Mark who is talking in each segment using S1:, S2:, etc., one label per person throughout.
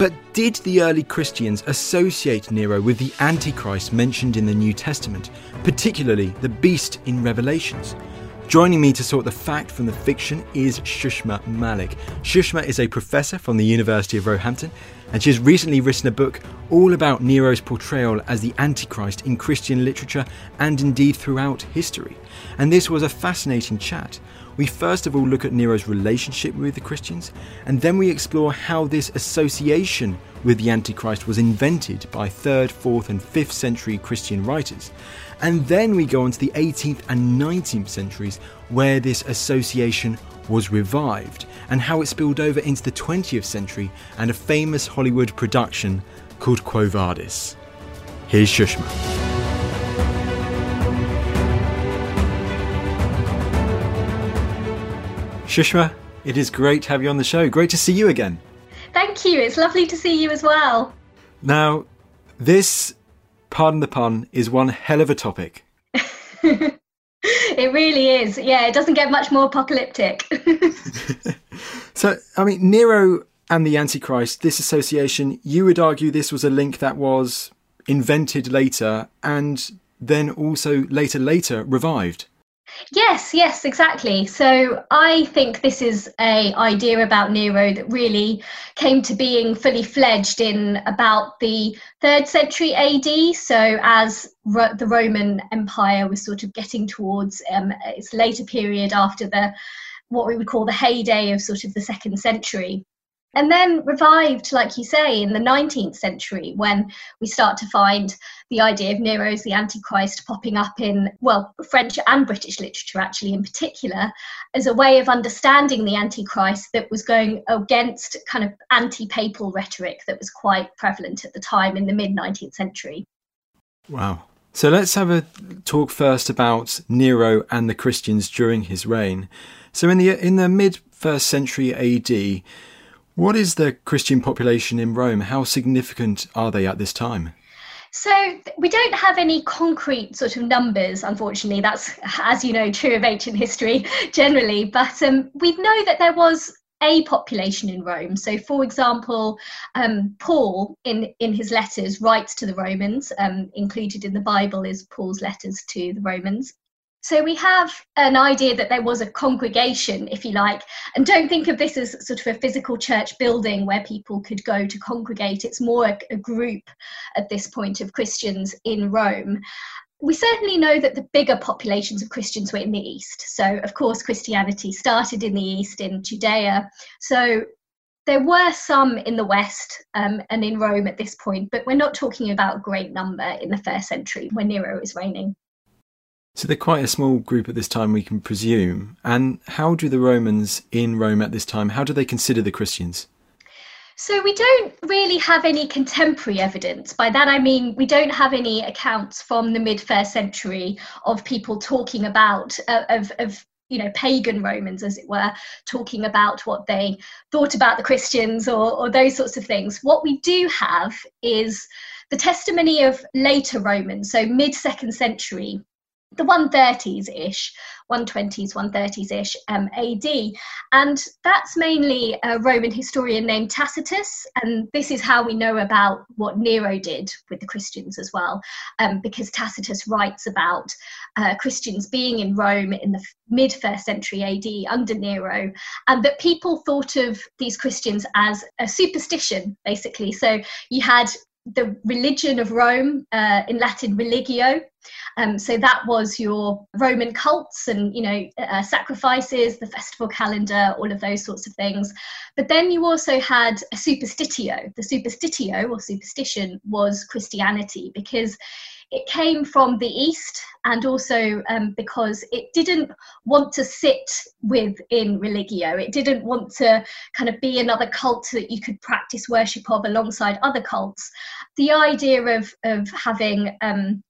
S1: But did the early Christians associate Nero with the Antichrist mentioned in the New Testament, particularly the beast in Revelations? Joining me to sort the fact from the fiction is Shushma Malik. Shushma is a professor from the University of Roehampton, and she has recently written a book all about Nero's portrayal as the Antichrist in Christian literature and indeed throughout history. And this was a fascinating chat. We first of all look at Nero's relationship with the Christians, and then we explore how this association with the Antichrist was invented by 3rd, 4th, and 5th century Christian writers. And then we go on to the 18th and 19th centuries, where this association was revived, and how it spilled over into the 20th century and a famous Hollywood production called Quo Vadis. Here's Shushma. Shushma, it is great to have you on the show. Great to see you again.
S2: Thank you. It's lovely to see you as well.
S1: Now, this, pardon the pun, is one hell of a topic.
S2: it really is. Yeah, it doesn't get much more apocalyptic.
S1: so, I mean, Nero and the Antichrist, this association, you would argue this was a link that was invented later and then also later, later revived.
S2: Yes, yes, exactly. So I think this is a idea about Nero that really came to being fully fledged in about the third century AD. So as Ro- the Roman Empire was sort of getting towards um, its later period after the what we would call the heyday of sort of the second century and then revived, like you say, in the 19th century when we start to find the idea of Nero as the Antichrist popping up in, well, French and British literature, actually, in particular, as a way of understanding the Antichrist that was going against kind of anti papal rhetoric that was quite prevalent at the time in the mid 19th century.
S1: Wow. So let's have a talk first about Nero and the Christians during his reign. So in the in the mid first century AD, what is the Christian population in Rome? How significant are they at this time?
S2: So we don't have any concrete sort of numbers, unfortunately. That's, as you know, true of ancient history generally. But um, we know that there was a population in Rome. So, for example, um, Paul in in his letters writes to the Romans. Um, included in the Bible is Paul's letters to the Romans, so we have an idea that there was a congregation, if you like, and don't think of this as sort of a physical church building where people could go to congregate. It's more a, a group at this point of Christians in Rome. We certainly know that the bigger populations of Christians were in the East. So, of course, Christianity started in the East, in Judea. So, there were some in the West um, and in Rome at this point, but we're not talking about a great number in the first century when Nero is reigning.
S1: So they're quite a small group at this time, we can presume. And how do the Romans in Rome at this time, how do they consider the Christians?
S2: So we don't really have any contemporary evidence. By that I mean we don't have any accounts from the mid first century of people talking about uh, of, of you know pagan Romans, as it were, talking about what they thought about the Christians or, or those sorts of things. What we do have is the testimony of later Romans, so mid second century, the 130s ish, 120s, 130s ish um, AD. And that's mainly a Roman historian named Tacitus. And this is how we know about what Nero did with the Christians as well, um, because Tacitus writes about uh, Christians being in Rome in the mid first century AD under Nero, and that people thought of these Christians as a superstition, basically. So you had the religion of Rome, uh, in Latin religio. Um, so that was your Roman cults and you know uh, sacrifices, the festival calendar, all of those sorts of things. But then you also had a superstitio. The superstitio or superstition was Christianity because it came from the east and also um, because it didn't want to sit within religio it didn't want to kind of be another cult that you could practice worship of alongside other cults the idea of of having um,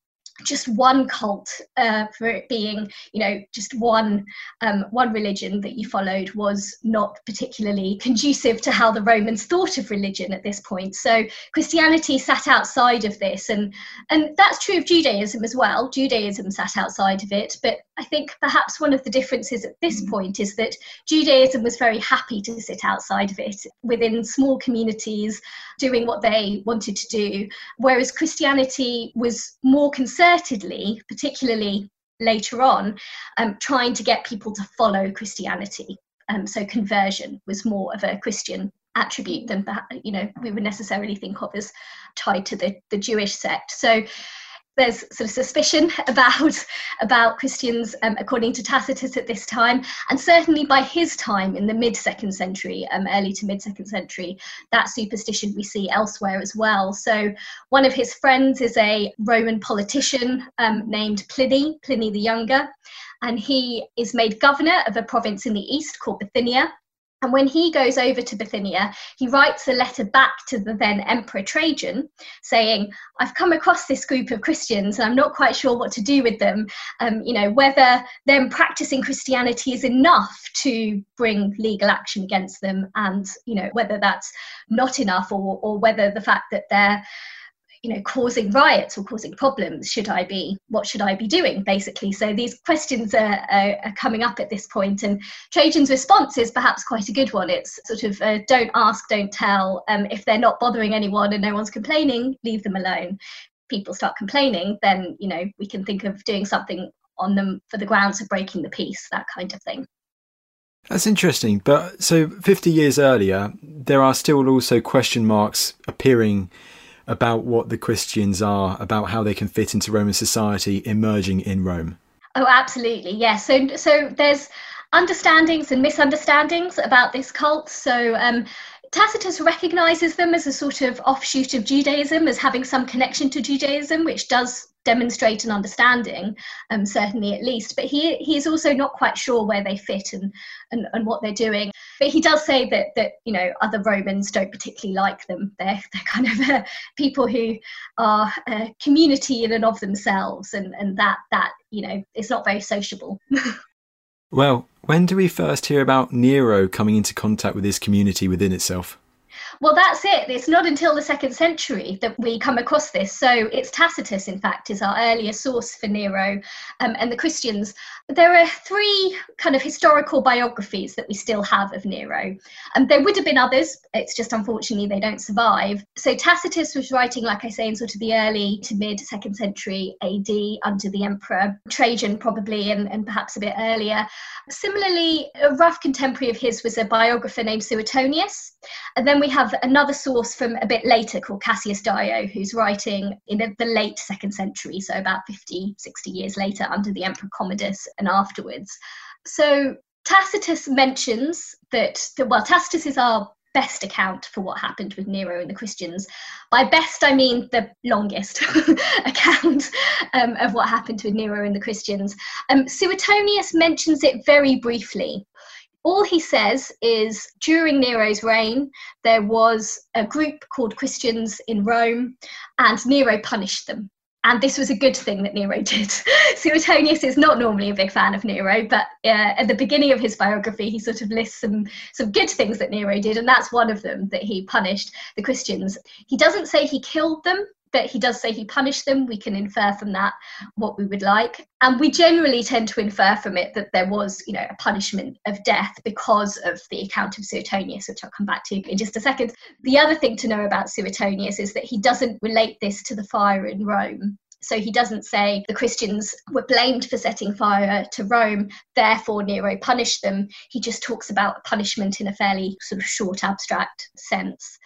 S2: just one cult uh, for it being you know just one um, one religion that you followed was not particularly conducive to how the romans thought of religion at this point so christianity sat outside of this and and that's true of judaism as well judaism sat outside of it but i think perhaps one of the differences at this mm. point is that judaism was very happy to sit outside of it within small communities doing what they wanted to do whereas christianity was more concerned concertedly, particularly later on, um, trying to get people to follow Christianity. Um, so conversion was more of a Christian attribute than you know we would necessarily think of as tied to the, the Jewish sect. So there's sort of suspicion about about Christians um, according to Tacitus at this time, and certainly by his time in the mid second century, um, early to mid second century, that superstition we see elsewhere as well. So one of his friends is a Roman politician um, named Pliny, Pliny the Younger, and he is made governor of a province in the east called Bithynia. And when he goes over to Bithynia, he writes a letter back to the then Emperor Trajan saying, I've come across this group of Christians and I'm not quite sure what to do with them. Um, you know, whether them practicing Christianity is enough to bring legal action against them and, you know, whether that's not enough or, or whether the fact that they're you know causing riots or causing problems should i be what should i be doing basically? So these questions are, are, are coming up at this point and trajan's response is perhaps quite a good one. It's sort of uh, don't ask don't tell. Um, if they're not bothering anyone and no one's complaining leave them alone. People start complaining then you know we can think of doing something on them for the grounds of breaking the peace that kind of thing.
S1: That's interesting. But so 50 years earlier, there are still also question marks appearing about what the Christians are, about how they can fit into Roman society emerging in Rome?
S2: Oh, absolutely. Yes. So, so there's understandings and misunderstandings about this cult. So, um, Tacitus recognizes them as a sort of offshoot of Judaism, as having some connection to Judaism, which does demonstrate an understanding, um, certainly at least. But he he is also not quite sure where they fit and, and, and what they're doing. But he does say that that you know other Romans don't particularly like them. They're they're kind of uh, people who are a community in and of themselves, and and that that you know it's not very sociable.
S1: well, when do we first hear about Nero coming into contact with this community within itself?
S2: Well, that's it. It's not until the second century that we come across this. So it's Tacitus, in fact, is our earliest source for Nero um, and the Christians. There are three kind of historical biographies that we still have of Nero. And um, there would have been others. It's just unfortunately they don't survive. So Tacitus was writing, like I say, in sort of the early to mid second century AD under the emperor Trajan, probably, and, and perhaps a bit earlier. Similarly, a rough contemporary of his was a biographer named Suetonius. And then we have another source from a bit later called Cassius Dio, who's writing in the, the late second century, so about 50, 60 years later, under the Emperor Commodus and afterwards. So Tacitus mentions that, that well, Tacitus is our best account for what happened with Nero and the Christians. By best, I mean the longest account um, of what happened with Nero and the Christians. Um, Suetonius mentions it very briefly all he says is during Nero's reign, there was a group called Christians in Rome, and Nero punished them. And this was a good thing that Nero did. Suetonius is not normally a big fan of Nero, but uh, at the beginning of his biography, he sort of lists some, some good things that Nero did, and that's one of them that he punished the Christians. He doesn't say he killed them, that he does say he punished them. We can infer from that what we would like. And we generally tend to infer from it that there was, you know, a punishment of death because of the account of Suetonius, which I'll come back to in just a second. The other thing to know about Suetonius is that he doesn't relate this to the fire in Rome. So he doesn't say the Christians were blamed for setting fire to Rome, therefore Nero punished them. He just talks about punishment in a fairly sort of short, abstract sense.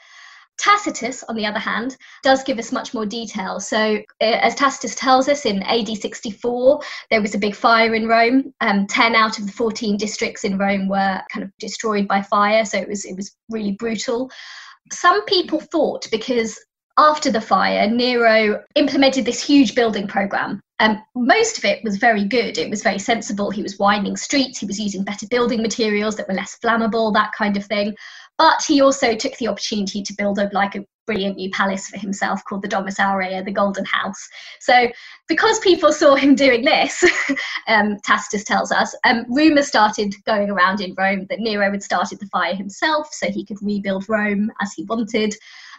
S2: Tacitus, on the other hand, does give us much more detail. So, uh, as Tacitus tells us in AD 64, there was a big fire in Rome. Um, 10 out of the 14 districts in Rome were kind of destroyed by fire, so it was, it was really brutal. Some people thought because after the fire, Nero implemented this huge building program. Um, most of it was very good. It was very sensible. He was widening streets, he was using better building materials that were less flammable, that kind of thing. But he also took the opportunity to build a, like a brilliant new palace for himself called the Domus Aurea, the Golden House. So, because people saw him doing this, um, Tacitus tells us, um, rumours started going around in Rome that Nero had started the fire himself so he could rebuild Rome as he wanted.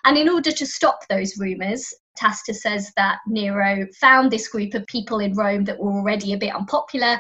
S2: And in order to stop those rumours, Tacitus says that Nero found this group of people in Rome that were already a bit unpopular,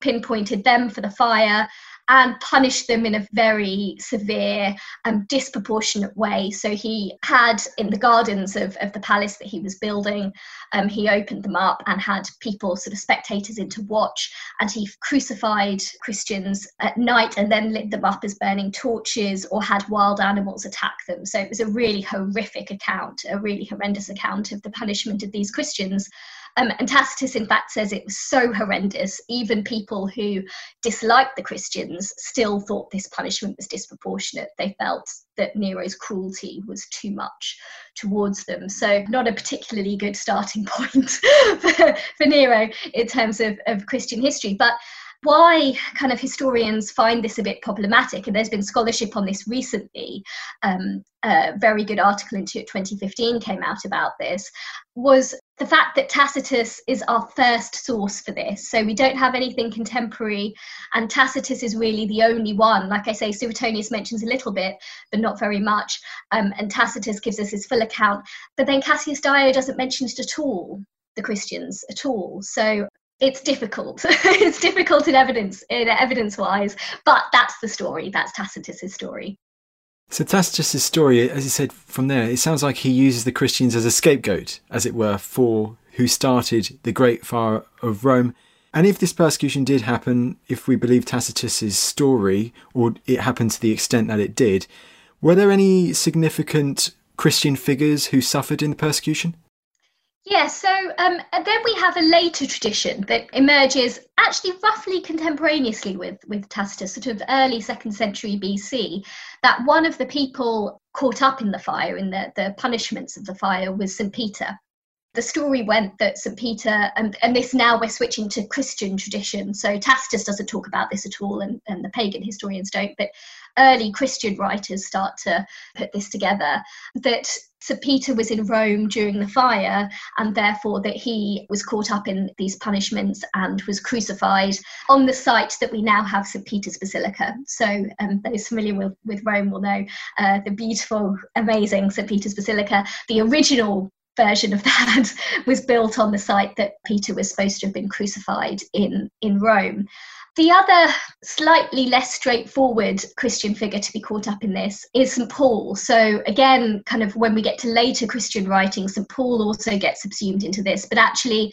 S2: pinpointed them for the fire, and punished them in a very severe and disproportionate way. So he had in the gardens of, of the palace that he was building, um, he opened them up and had people, sort of spectators, in to watch. And he crucified Christians at night and then lit them up as burning torches or had wild animals attack them. So it was a really horrific account, a really horrendous account of the punishment of these Christians. Um, and Tacitus, in fact, says it was so horrendous, even people who disliked the Christians still thought this punishment was disproportionate. They felt that Nero's cruelty was too much towards them. So, not a particularly good starting point for, for Nero in terms of, of Christian history. But why kind of historians find this a bit problematic, and there's been scholarship on this recently. Um, a very good article in 2015 came out about this. Was the fact that Tacitus is our first source for this. So we don't have anything contemporary, and Tacitus is really the only one. Like I say, Suetonius mentions a little bit, but not very much. Um, and Tacitus gives us his full account. But then Cassius Dio doesn't mention it at all, the Christians at all. So it's difficult. it's difficult in evidence, in evidence wise, but that's the story. That's Tacitus's story.
S1: So Tacitus's story, as you said from there, it sounds like he uses the Christians as a scapegoat, as it were, for who started the Great Fire of Rome. And if this persecution did happen, if we believe Tacitus's story, or it happened to the extent that it did, were there any significant Christian figures who suffered in the persecution?
S2: Yeah, so um, then we have a later tradition that emerges actually roughly contemporaneously with, with Tacitus, sort of early second century BC, that one of the people caught up in the fire, in the, the punishments of the fire, was St. Peter. The story went that St. Peter, and, and this now we're switching to Christian tradition, so Tacitus doesn't talk about this at all, and, and the pagan historians don't, but early Christian writers start to put this together that St. Peter was in Rome during the fire, and therefore that he was caught up in these punishments and was crucified on the site that we now have St. Peter's Basilica. So, um, those familiar with, with Rome will know uh, the beautiful, amazing St. Peter's Basilica. The original version of that was built on the site that Peter was supposed to have been crucified in, in Rome. The other slightly less straightforward Christian figure to be caught up in this is St. Paul. So, again, kind of when we get to later Christian writing, St. Paul also gets subsumed into this, but actually,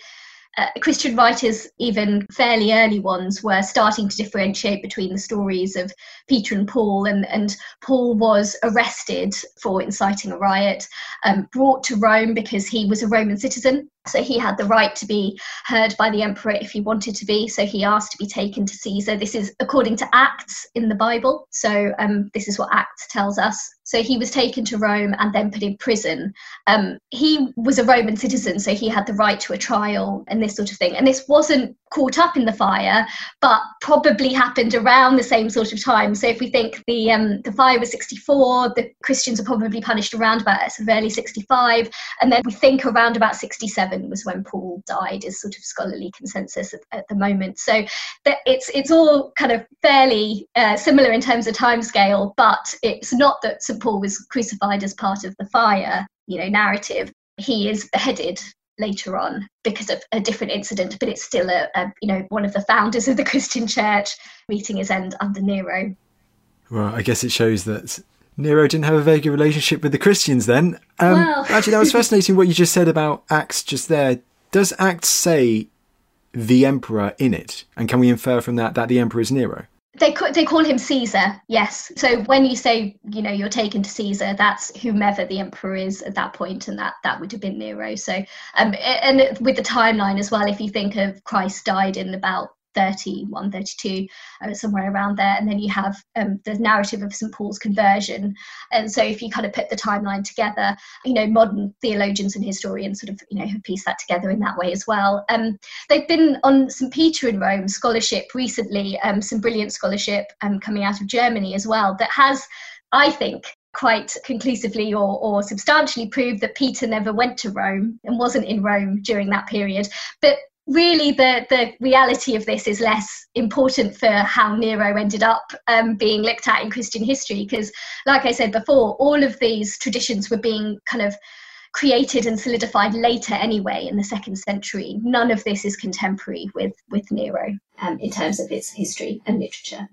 S2: uh, Christian writers, even fairly early ones, were starting to differentiate between the stories of Peter and Paul. And, and Paul was arrested for inciting a riot, um, brought to Rome because he was a Roman citizen. So he had the right to be heard by the emperor if he wanted to be. So he asked to be taken to Caesar. This is according to Acts in the Bible. So um, this is what Acts tells us. So he was taken to Rome and then put in prison. Um, he was a Roman citizen, so he had the right to a trial and this sort of thing. And this wasn't caught up in the fire, but probably happened around the same sort of time. So if we think the um, the fire was 64, the Christians are probably punished around about sort of early 65, and then we think around about 67 was when Paul died, is sort of scholarly consensus at, at the moment. So that it's it's all kind of fairly uh, similar in terms of timescale, but it's not that St Paul was crucified as part of the fire, you know, narrative he is beheaded later on because of a different incident, but it's still a, a, you know one of the founders of the Christian Church meeting his end under Nero.
S1: Well, I guess it shows that Nero didn't have a very good relationship with the Christians then. Um, well. actually, that was fascinating what you just said about Acts just there. Does Acts say the emperor in it? And can we infer from that that the emperor is Nero?
S2: They, they call him Caesar, yes. So when you say, you know, you're taken to Caesar, that's whomever the emperor is at that point, and that that would have been Nero. So, um, and with the timeline as well, if you think of Christ died in about 31, 32, uh, somewhere around there. And then you have um, the narrative of St. Paul's conversion. And so if you kind of put the timeline together, you know, modern theologians and historians sort of, you know, have pieced that together in that way as well. Um, they've been on St. Peter in Rome scholarship recently, um, some brilliant scholarship um, coming out of Germany as well that has, I think, quite conclusively or, or substantially proved that Peter never went to Rome and wasn't in Rome during that period. But really the the reality of this is less important for how Nero ended up um, being looked at in Christian history because, like I said before, all of these traditions were being kind of created and solidified later anyway in the second century. None of this is contemporary with with Nero um, in terms of its history and literature.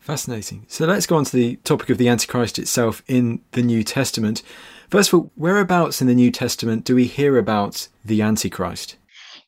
S1: Fascinating. So let's go on to the topic of the Antichrist itself in the New Testament. First of all, whereabouts in the New Testament do we hear about the Antichrist?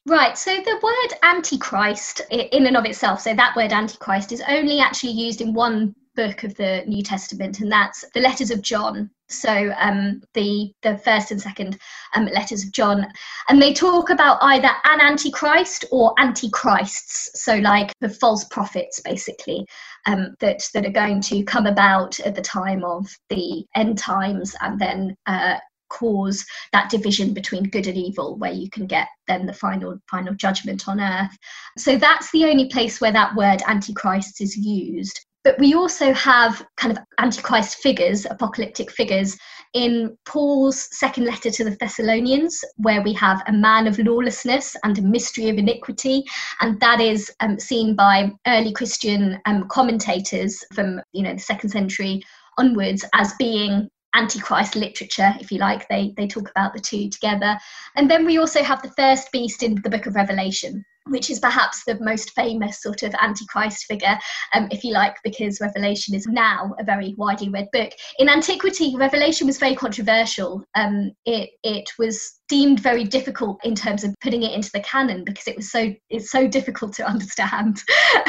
S2: Right, so the word antichrist in and of itself, so that word antichrist is only actually used in one book of the New Testament, and that's the letters of John. So um, the the first and second um, letters of John, and they talk about either an antichrist or antichrists. So like the false prophets, basically, um, that that are going to come about at the time of the end times, and then uh, cause that division between good and evil where you can get then the final final judgment on earth. So that's the only place where that word antichrist is used. But we also have kind of antichrist figures apocalyptic figures in paul's second letter to the thessalonians where we have a man of lawlessness and a mystery of iniquity. And that is um, seen by early christian um, commentators from you know the second century onwards as being antichrist literature if you like. They they talk about the two together. And then we also have the first beast in the book of revelation which is perhaps the most famous sort of antichrist figure um, if you like because revelation is now a very widely read book. In antiquity revelation was very controversial. Um, it it was deemed very difficult in terms of putting it into the canon because it was so it's so difficult to understand.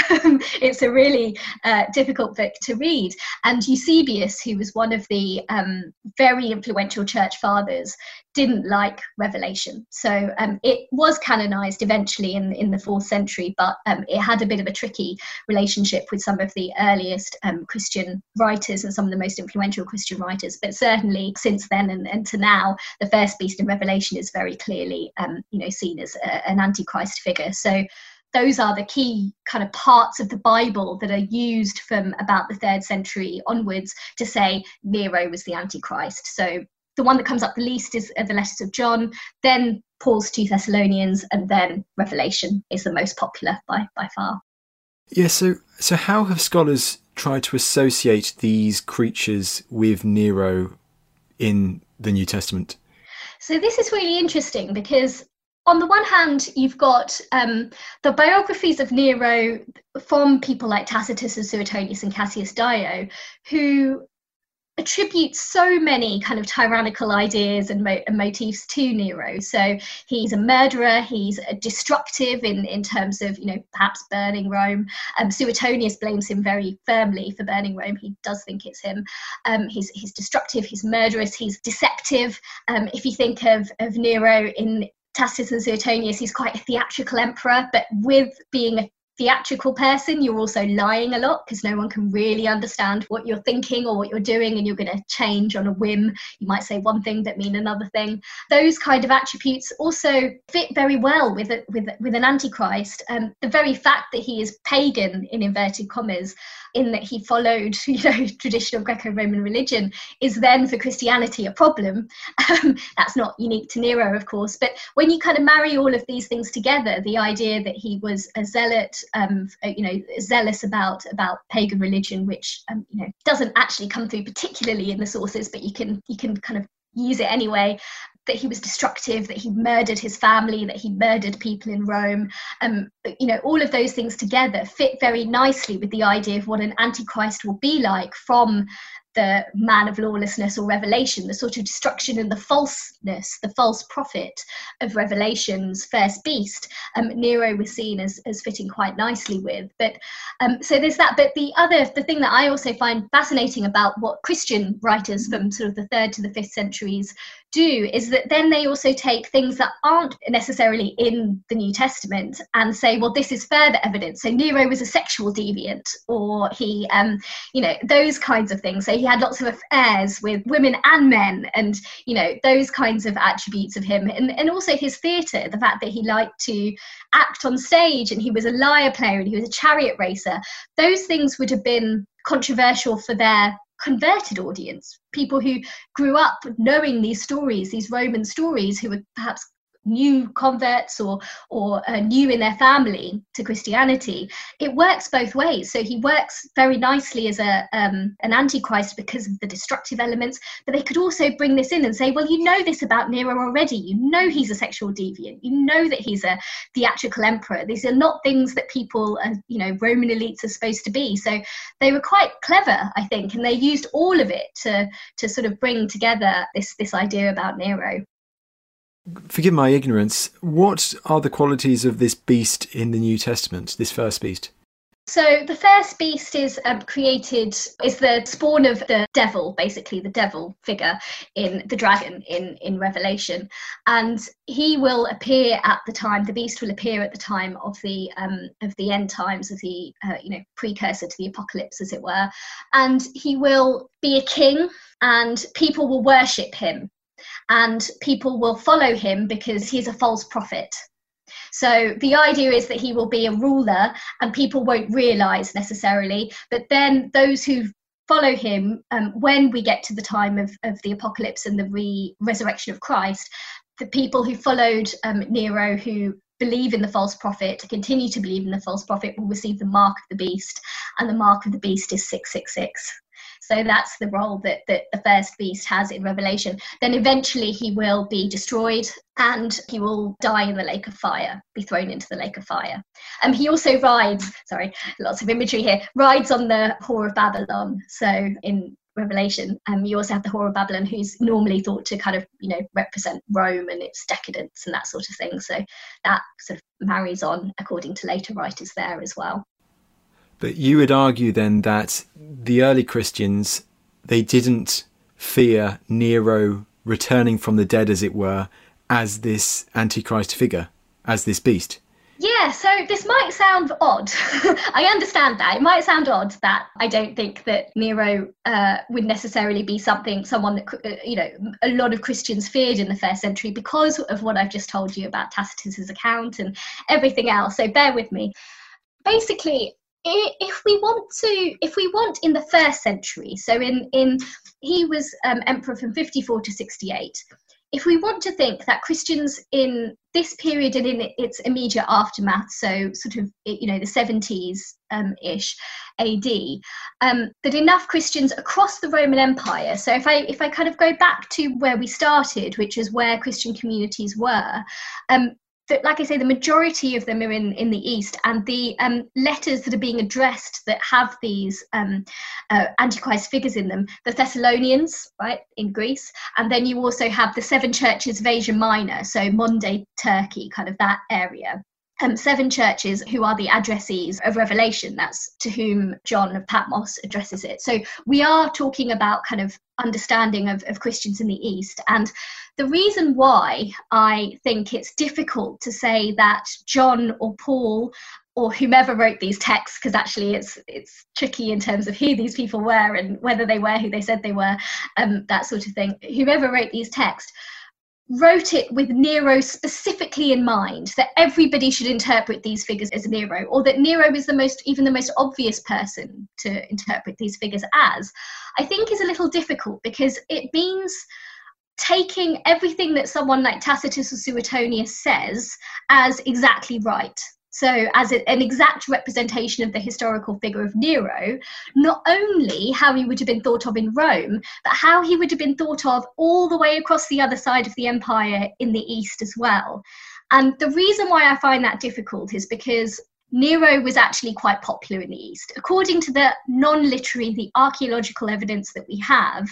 S2: Um, it's a really uh, difficult book to read. And Eusebius, who was one of the um, very influential church fathers, didn't like Revelation. So um, it was canonized eventually in, in the fourth century, but um, it had a bit of a tricky relationship with some of the earliest um, Christian writers and some of the most influential Christian writers. But certainly since then and, and to now, the first beast in Revelation is very clearly, um, you know, seen as a, an antichrist figure. So those are the key kind of parts of the Bible that are used from about the third century onwards to say Nero was the Antichrist. So the one that comes up the least is the letters of John, then Paul's two Thessalonians, and then Revelation is the most popular by, by far.
S1: Yeah, so so how have scholars tried to associate these creatures with Nero in the New Testament?
S2: So this is really interesting because on the one hand, you've got um, the biographies of Nero from people like Tacitus and Suetonius and Cassius Dio, who attributes so many kind of tyrannical ideas and, mo- and, motifs to Nero. So he's a murderer, he's a destructive in, in terms of, you know, perhaps burning Rome. Um, Suetonius blames him very firmly for burning Rome. He does think it's him. Um, he's, he's destructive, he's murderous, he's deceptive. Um, if you think of, of Nero in Tacitus and Suetonius, he's quite a theatrical emperor, but with being a theatrical person, you're also lying a lot because no one can really understand what you're thinking or what you're doing, and you're going to change on a whim. You might say one thing but mean another thing. Those kind of attributes also fit very well with a, with with an antichrist. Um, the very fact that he is pagan in inverted commas, in that he followed you know traditional Greco-Roman religion, is then for Christianity a problem. Um, that's not unique to Nero, of course, but when you kind of marry all of these things together, the idea that he was a zealot um, uh, you know, zealous about about pagan religion, which um, you know doesn't actually come through particularly in the sources, but you can you can kind of use it anyway that he was destructive, that he murdered his family, that he murdered people in Rome. Um, you know, all of those things together fit very nicely with the idea of what an antichrist will be like from the man of lawlessness or revelation, the sort of destruction and the falseness, the false prophet of Revelation's first beast, um, Nero was seen as, as fitting quite nicely with. But um, so there's that. But the other, the thing that I also find fascinating about what Christian writers from sort of the third to the fifth centuries do is that then they also take things that aren't necessarily in the New Testament and say, well, this is further evidence. So Nero was a sexual deviant, or he, um, you know, those kinds of things. So he had lots of affairs with women and men, and you know, those kinds of attributes of him, and and also his theatre, the fact that he liked to act on stage and he was a lyre player and he was a chariot racer. Those things would have been controversial for their converted audience, people who grew up knowing these stories, these Roman stories, who were perhaps new converts or or uh, new in their family to Christianity, it works both ways. So he works very nicely as a um, an antichrist because of the destructive elements, but they could also bring this in and say, well, you know this about Nero already. You know he's a sexual deviant. You know that he's a theatrical emperor. These are not things that people, uh, you know, Roman elites are supposed to be. So they were quite clever, I think, and they used all of it to to sort of bring together this this idea about Nero
S1: forgive my ignorance, what are the qualities of this beast in the New Testament, this first beast?
S2: So the first beast is um, created is the spawn of the devil, basically the devil figure in the dragon in in Revelation, and he will appear at the time. The beast will appear at the time of the um, of the end times, of the uh, you know precursor to the apocalypse, as it were, and he will be a king, and people will worship him and people will follow him because he's a false prophet. So the idea is that he will be a ruler and people won't realize necessarily, but then those who follow him, um, when we get to the time of, of the apocalypse and the re- resurrection of Christ, the people who followed um, Nero, who believe in the false prophet, continue to believe in the false prophet, will receive the mark of the beast, and the mark of the beast is 666. So that's the role that, that the first beast has in Revelation. Then eventually he will be destroyed and he will die in the lake of fire, be thrown into the lake of fire. Um, he also rides, sorry, lots of imagery here, rides on the Whore of Babylon. So in Revelation, um, you also have the Whore of Babylon, who's normally thought to kind of, you know, represent Rome and its decadence and that sort of thing. So that sort of marries on according to later writers there as well.
S1: But you would argue then that the early Christians, they didn't fear Nero returning from the dead, as it were, as this Antichrist figure, as this beast.
S2: Yeah, so this might sound odd. I understand that. It might sound odd that I don't think that Nero uh, would necessarily be something, someone that, uh, you know, a lot of Christians feared in the first century because of what I've just told you about Tacitus's account and everything else. So bear with me. Basically, if we want to if we want in the first century so in in he was um, emperor from 54 to 68 if we want to think that christians in this period and in its immediate aftermath so sort of you know the 70s um, ish ad um, that enough christians across the roman empire so if i if i kind of go back to where we started which is where christian communities were um, that, like I say, the majority of them are in, in the East, and the um, letters that are being addressed that have these um, uh, Antichrist figures in them, the Thessalonians, right, in Greece, and then you also have the seven churches of Asia Minor, so Monday, Turkey, kind of that area. Um, seven churches who are the addressees of Revelation. That's to whom John of Patmos addresses it. So we are talking about kind of understanding of, of Christians in the East. And the reason why I think it's difficult to say that John or Paul or whomever wrote these texts, because actually it's it's tricky in terms of who these people were and whether they were who they said they were, um, that sort of thing. Whomever wrote these texts wrote it with Nero specifically in mind that everybody should interpret these figures as Nero, or that Nero is the most, even the most obvious person to interpret these figures as, I think is a little difficult because it means taking everything that someone like Tacitus or Suetonius says as exactly right. so as a, an exact representation of the historical figure of Nero, not only how he would have been thought of in Rome, but how he would have been thought of all the way across the other side of the empire in the East as well. And the reason why I find that difficult is because Nero was actually quite popular in the East. According to the non literary, the archaeological evidence that we have,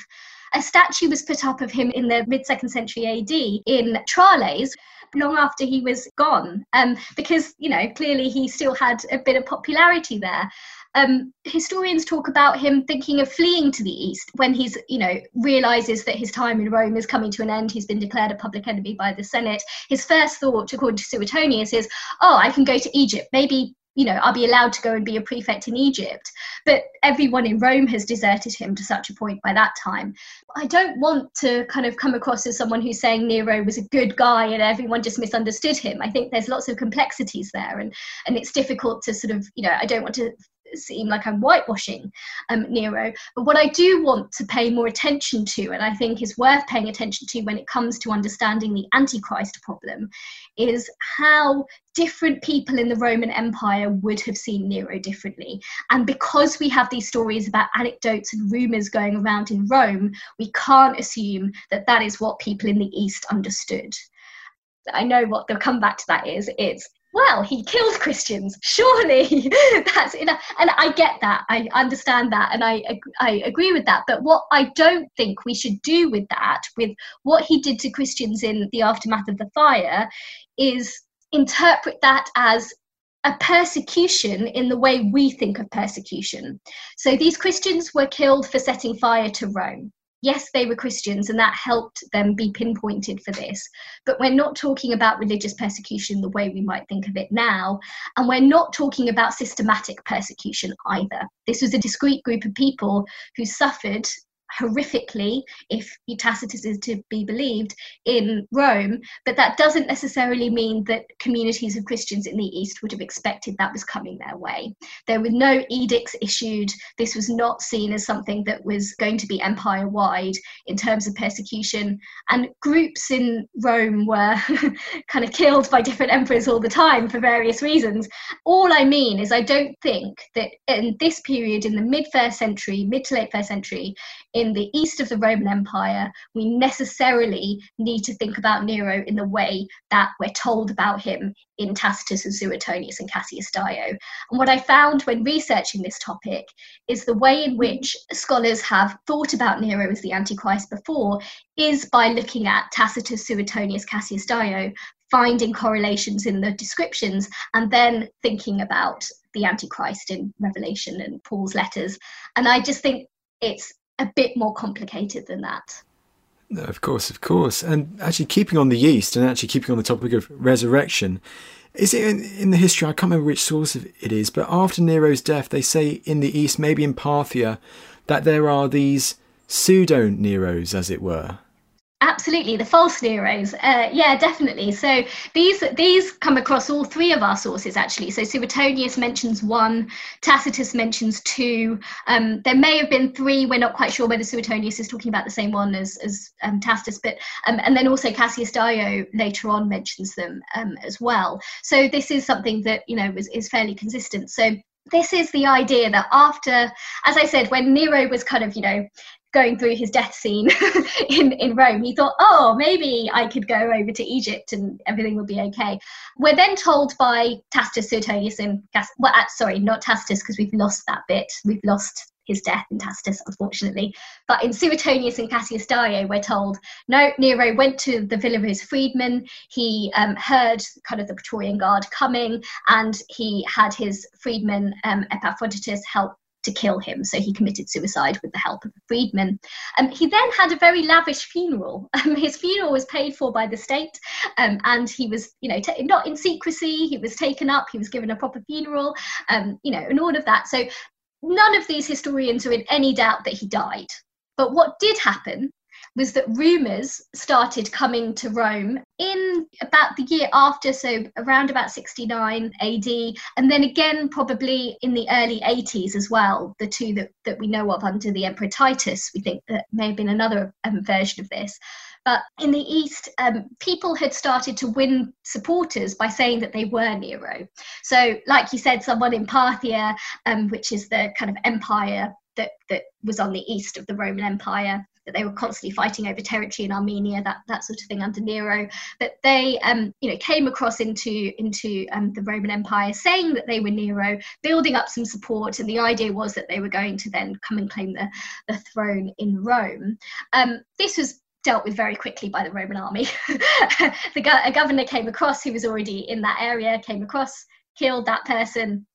S2: a statue was put up of him in the mid second century AD in Tralles long after he was gone, um, because you know clearly he still had a bit of popularity there. Um, historians talk about him thinking of fleeing to the east when he's, you know, realizes that his time in Rome is coming to an end. He's been declared a public enemy by the Senate. His first thought, according to Suetonius, is, "Oh, I can go to Egypt. Maybe you know, I'll be allowed to go and be a prefect in Egypt. But everyone in Rome has deserted him to such a point by that time. I don't want to kind of come across as someone who's saying Nero was a good guy and everyone just misunderstood him. I think there's lots of complexities there and, and it's difficult to sort of, you know, I don't want to seem like I'm whitewashing um, Nero. But what I do want to pay more attention to, and I think is worth paying attention to when it comes to understanding the Antichrist problem, is how different people in the Roman Empire would have seen Nero differently. And because we have these stories about anecdotes and rumours going around in Rome, we can't assume that that is what people in the East understood. I know what the comeback to that is. It's well, he killed Christians. Surely that's enough. And I get that. I understand that. And I, I agree with that. But what I don't think we should do with that, with what he did to Christians in the aftermath of the fire, is interpret that as a persecution in the way we think of persecution. So these Christians were killed for setting fire to Rome yes, they were Christians and that helped them be pinpointed for this. But we're not talking about religious persecution the way we might think of it now. And we're not talking about systematic persecution either. This was a discrete group of people who suffered horrifically, if Tacitus is to be believed, in Rome, but that doesn't necessarily mean that communities of Christians in the East would have expected that was coming their way. There were no edicts issued. This was not seen as something that was going to be empire wide in terms of persecution. And groups in Rome were kind of killed by different emperors all the time for various reasons. All I mean is, I don't think that in this period, in the mid first century, mid to late first century, in the east of the Roman Empire, we necessarily need to think about Nero in the way that we're told about him in Tacitus and Suetonius and Cassius Dio. And what I found when researching this topic is the way in which scholars have thought about Nero as the Antichrist before is by looking at Tacitus, Suetonius, Cassius Dio, finding correlations in the descriptions, and then thinking about the Antichrist in Revelation and Paul's letters. And I just think it's a bit more complicated than that.
S1: No, of course, of course. And actually, keeping on the East and actually keeping on the topic of resurrection, is it in, in, the history? I can't remember which source it is, but after Nero's death, they say in the East, maybe in Parthia, that there are these pseudo Neros, as it were.
S2: Absolutely, the false Neros. Uh, yeah, definitely. So these these come across all three of our sources actually. So Suetonius mentions one, Tacitus mentions two. Um, there may have been three. We're not quite sure whether Suetonius is talking about the same one as as um, Tacitus, but um, and then also Cassius Dio later on mentions them um, as well. So this is something that you know is, is fairly consistent. So this is the idea that after, as I said, when Nero was kind of, you know, going through his death scene in, in Rome, he thought, oh, maybe I could go over to Egypt and everything would be okay. We're then told by Tacitus, Suetonius, and well, uh, sorry, not Tacitus, because we've lost that bit. We've lost his death in Tacitus, unfortunately. But in Suetonius and Cassius Dio, we're told no, Nero went to the villa of his freedmen. He um, heard kind of the Praetorian Guard coming, and he had his freedman um, Epaphroditus help to kill him. So he committed suicide with the help of a freedman. Um, he then had a very lavish funeral. Um, his funeral was paid for by the state, um, and he was, you know, t- not in secrecy. He was taken up. He was given a proper funeral, um, you know, and all of that. So none of these historians are in any doubt that he died. But what did happen was that rumours started coming to Rome in about the year after, so around about 69 AD, and then again probably in the early 80s as well, the two that, that we know of under the Emperor Titus. We think that may have been another um, version of this. But in the East, um, people had started to win supporters by saying that they were Nero. So, like you said, someone in Parthia, um, which is the kind of empire that, that was on the east of the Roman Empire, that they were constantly fighting over territory in Armenia, that that sort of thing under Nero. That they, um, you know, came across into into um, the Roman Empire, saying that they were Nero, building up some support, and the idea was that they were going to then come and claim the the throne in Rome. Um, this was dealt with very quickly by the Roman army. the go- a governor came across who was already in that area, came across, killed that person,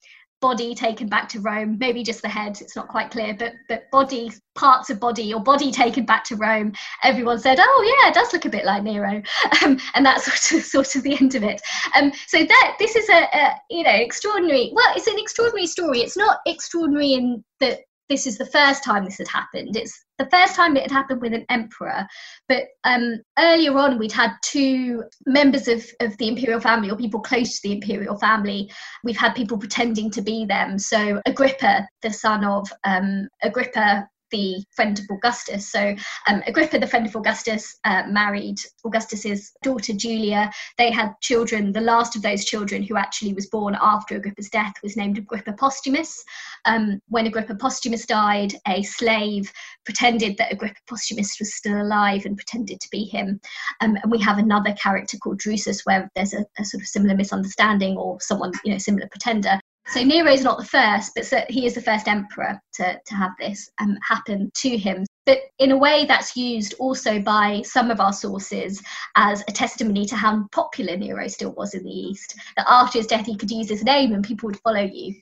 S2: body taken back to Rome, maybe just the head, it's not quite clear, but but body, parts of body or body taken back to Rome. Everyone said, oh yeah, it does look a bit like Nero. Um, and that's sort of sort of the end of it. Um, so that this is a, a you know extraordinary well, it's an extraordinary story. It's not extraordinary in that this is the first time this had happened. It's the first time it had happened with an emperor. But um, earlier on, we'd had two members of, of the imperial family or people close to the imperial family. We've had people pretending to be them. So Agrippa, the son of um, Agrippa the friend of Augustus. So um, Agrippa, the friend of Augustus, uh, married Augustus's daughter Julia. They had children. The last of those children, who actually was born after Agrippa's death, was named Agrippa Posthumus. Um, when Agrippa Posthumus died, a slave pretended that Agrippa Posthumus was still alive and pretended to be him. Um, and we have another character called Drusus, where there's a, a sort of similar misunderstanding or someone, you know, similar pretender. So Nero is not the first, but he is the first emperor to, to have this um, happen to him. But in a way, that's used also by some of our sources as a testimony to how popular Nero still was in the East. That after his death, he could use his name and people would follow you.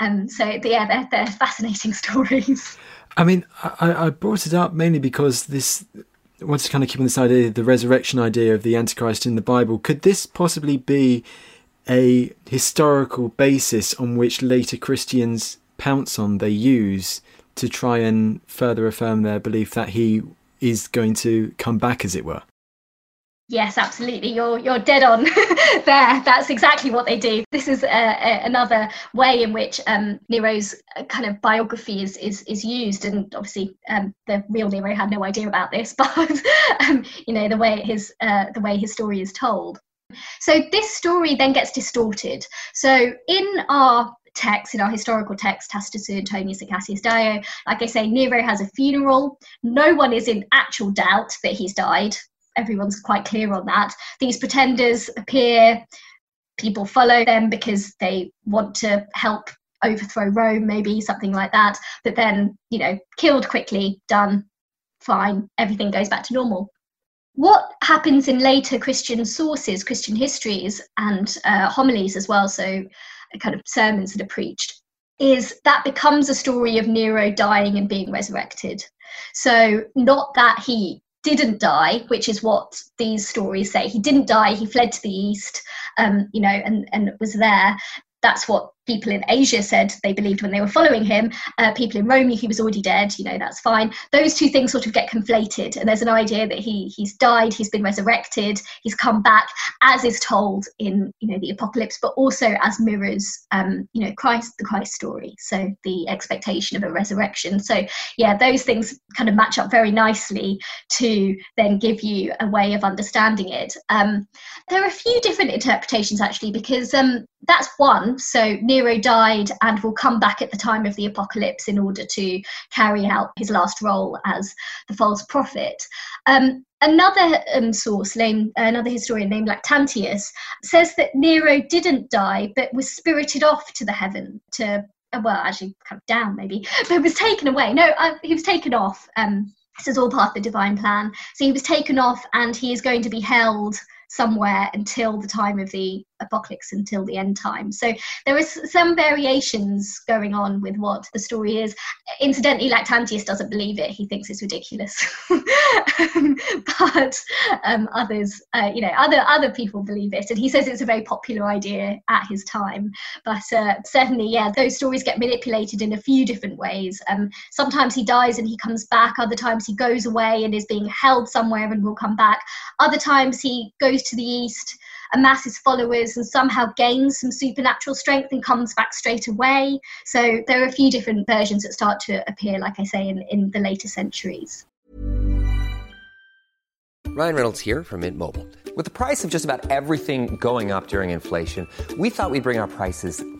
S2: Um, so yeah, they're, they're fascinating stories.
S1: I mean, I, I brought it up mainly because this I want to kind of keep on this idea, the resurrection idea of the Antichrist in the Bible. Could this possibly be a historical basis on which later Christians pounce on, they use to try and further affirm their belief that he is going to come back, as it were.
S2: Yes, absolutely. You're you're dead on there. That's exactly what they do. This is a, a, another way in which um, Nero's uh, kind of biography is is, is used, and obviously um, the real Nero had no idea about this, but um, you know the way his uh, the way his story is told. So this story then gets distorted. So in our text, in our historical text, Tacitus Suetonius and Cassius Dio, like I say, Nero has a funeral. No one is in actual doubt that he's died. Everyone's quite clear on that. These pretenders appear, people follow them because they want to help overthrow Rome, maybe something like that. But then, you know, killed quickly, done, fine, everything goes back to normal what happens in later Christian sources, Christian histories, and uh, homilies as well, so kind of sermons that are preached, is that becomes a story of Nero dying and being resurrected. So, not that he didn't die, which is what these stories say. He didn't die, he fled to the east, um, you know, and, and was there. That's what people in Asia said they believed when they were following him. Uh, people in Rome, he was already dead. You know, that's fine. Those two things sort of get conflated, and there's an idea that he he's died, he's been resurrected, he's come back, as is told in you know the Apocalypse, but also as mirrors, um, you know, Christ, the Christ story. So the expectation of a resurrection. So yeah, those things kind of match up very nicely to then give you a way of understanding it. Um, there are a few different interpretations actually, because um, that's one. So Nero died and will come back at the time of the apocalypse in order to carry out his last role as the false prophet. Um, another um, source, named, another historian named Lactantius, says that Nero didn't die but was spirited off to the heaven to uh, well, actually, kind of down maybe, but was taken away. No, uh, he was taken off. Um, this is all part of the divine plan. So he was taken off, and he is going to be held somewhere until the time of the apocalypse until the end time. So there is some variations going on with what the story is. Incidentally, Lactantius doesn't believe it; he thinks it's ridiculous. but um, others, uh, you know, other other people believe it, and he says it's a very popular idea at his time. But uh, certainly, yeah, those stories get manipulated in a few different ways. Um, sometimes he dies and he comes back. Other times he goes away and is being held somewhere and will come back. Other times he goes to the east amasses followers and somehow gains some supernatural strength and comes back straight away. So there are a few different versions that start to appear, like I say, in, in the later centuries.
S3: Ryan Reynolds here from Mint Mobile. With the price of just about everything going up during inflation, we thought we'd bring our prices